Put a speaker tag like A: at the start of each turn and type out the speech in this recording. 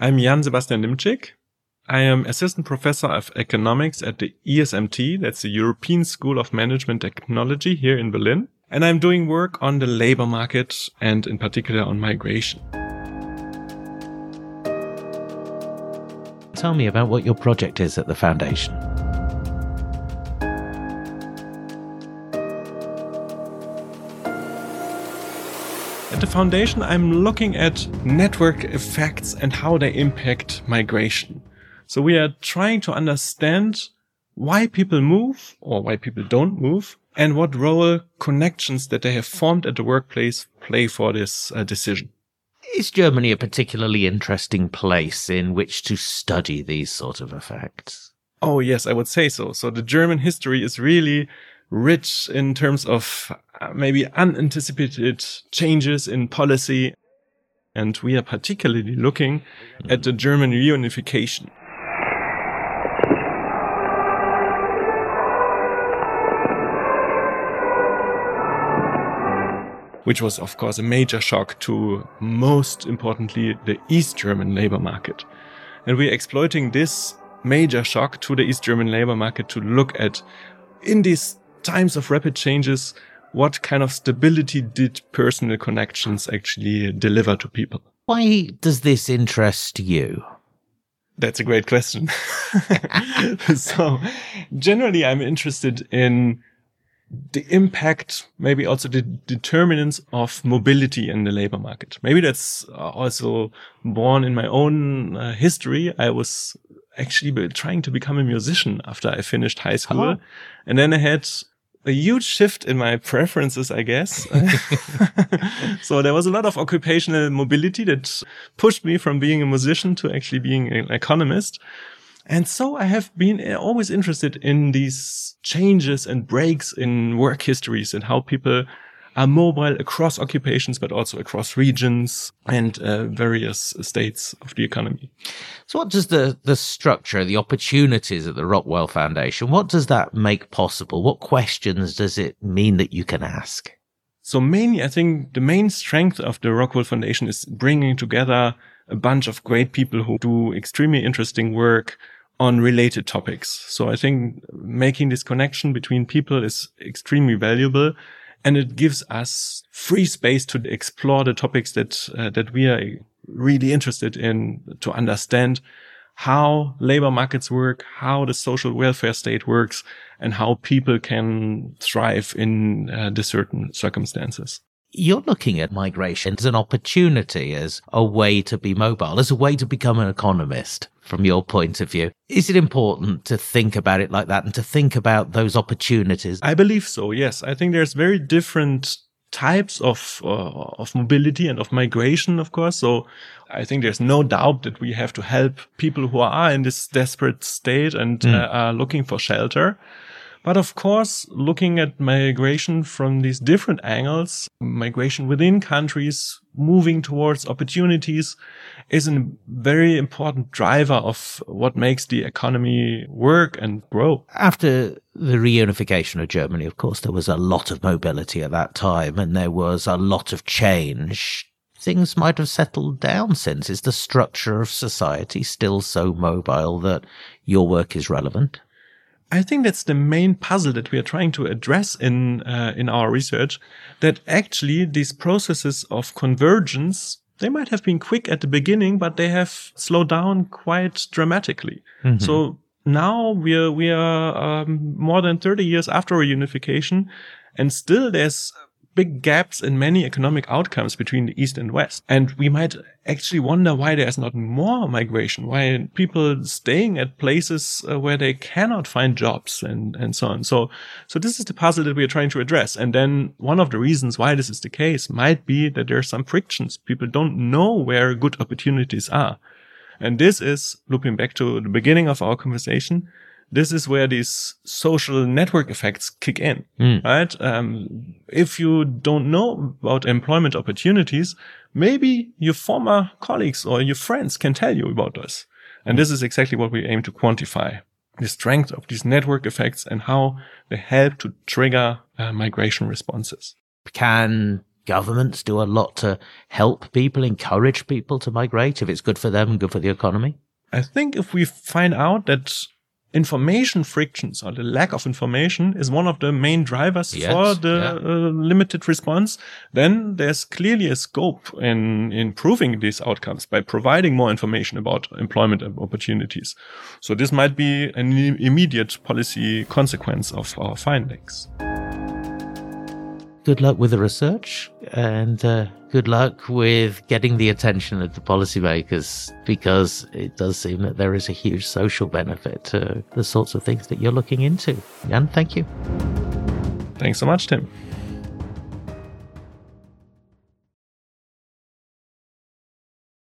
A: I'm Jan Sebastian Nimczik. I am assistant professor of economics at the ESMT. That's the European School of Management Technology here in Berlin. And I'm doing work on the labor market and in particular on migration.
B: Tell me about what your project is at the foundation.
A: At the foundation, I'm looking at network effects and how they impact migration. So we are trying to understand why people move or why people don't move and what role connections that they have formed at the workplace play for this uh, decision.
B: Is Germany a particularly interesting place in which to study these sort of effects?
A: Oh, yes, I would say so. So the German history is really rich in terms of maybe unanticipated changes in policy. And we are particularly looking at the German reunification. which was of course a major shock to most importantly the East German labor market. And we're exploiting this major shock to the East German labor market to look at in these times of rapid changes, what kind of stability did personal connections actually deliver to people?
B: Why does this interest you?
A: That's a great question. so generally I'm interested in the impact, maybe also the determinants of mobility in the labor market. Maybe that's uh, also born in my own uh, history. I was actually trying to become a musician after I finished high school. Oh. And then I had a huge shift in my preferences, I guess. so there was a lot of occupational mobility that pushed me from being a musician to actually being an economist. And so I have been always interested in these changes and breaks in work histories and how people are mobile across occupations, but also across regions and uh, various states of the economy.
B: So what does the, the structure, the opportunities at the Rockwool Foundation, what does that make possible? What questions does it mean that you can ask?
A: So mainly, I think the main strength of the Rockwool Foundation is bringing together a bunch of great people who do extremely interesting work on related topics. So I think making this connection between people is extremely valuable and it gives us free space to explore the topics that, uh, that we are really interested in to understand how labor markets work, how the social welfare state works, and how people can thrive in uh, the certain circumstances.
B: You're looking at migration as an opportunity, as a way to be mobile, as a way to become an economist from your point of view. Is it important to think about it like that and to think about those opportunities?
A: I believe so. Yes. I think there's very different types of uh, of mobility and of migration of course so i think there's no doubt that we have to help people who are in this desperate state and mm. uh, are looking for shelter but of course, looking at migration from these different angles, migration within countries, moving towards opportunities is a very important driver of what makes the economy work and grow.
B: After the reunification of Germany, of course, there was a lot of mobility at that time and there was a lot of change things might have settled down since? Is the structure of society still so mobile that your work is relevant?
A: I think that's the main puzzle that we are trying to address in uh, in our research. That actually these processes of convergence they might have been quick at the beginning, but they have slowed down quite dramatically. Mm-hmm. So now we are we are um, more than thirty years after reunification, and still there's big gaps in many economic outcomes between the East and West. And we might actually wonder why there's not more migration, why people staying at places uh, where they cannot find jobs and, and so on. So, so this is the puzzle that we are trying to address. And then one of the reasons why this is the case might be that there are some frictions. People don't know where good opportunities are. And this is looping back to the beginning of our conversation this is where these social network effects kick in, mm. right? Um, if you don't know about employment opportunities, maybe your former colleagues or your friends can tell you about this. And this is exactly what we aim to quantify the strength of these network effects and how they help to trigger uh, migration responses.
B: Can governments do a lot to help people, encourage people to migrate if it's good for them and good for the economy?
A: I think if we find out that information frictions or the lack of information is one of the main drivers yes, for the yeah. uh, limited response, then there's clearly a scope in improving these outcomes by providing more information about employment opportunities. So this might be an immediate policy consequence of our findings
B: good luck with the research and uh, good luck with getting the attention of the policymakers because it does seem that there is a huge social benefit to the sorts of things that you're looking into. And thank you.
A: Thanks so much, Tim.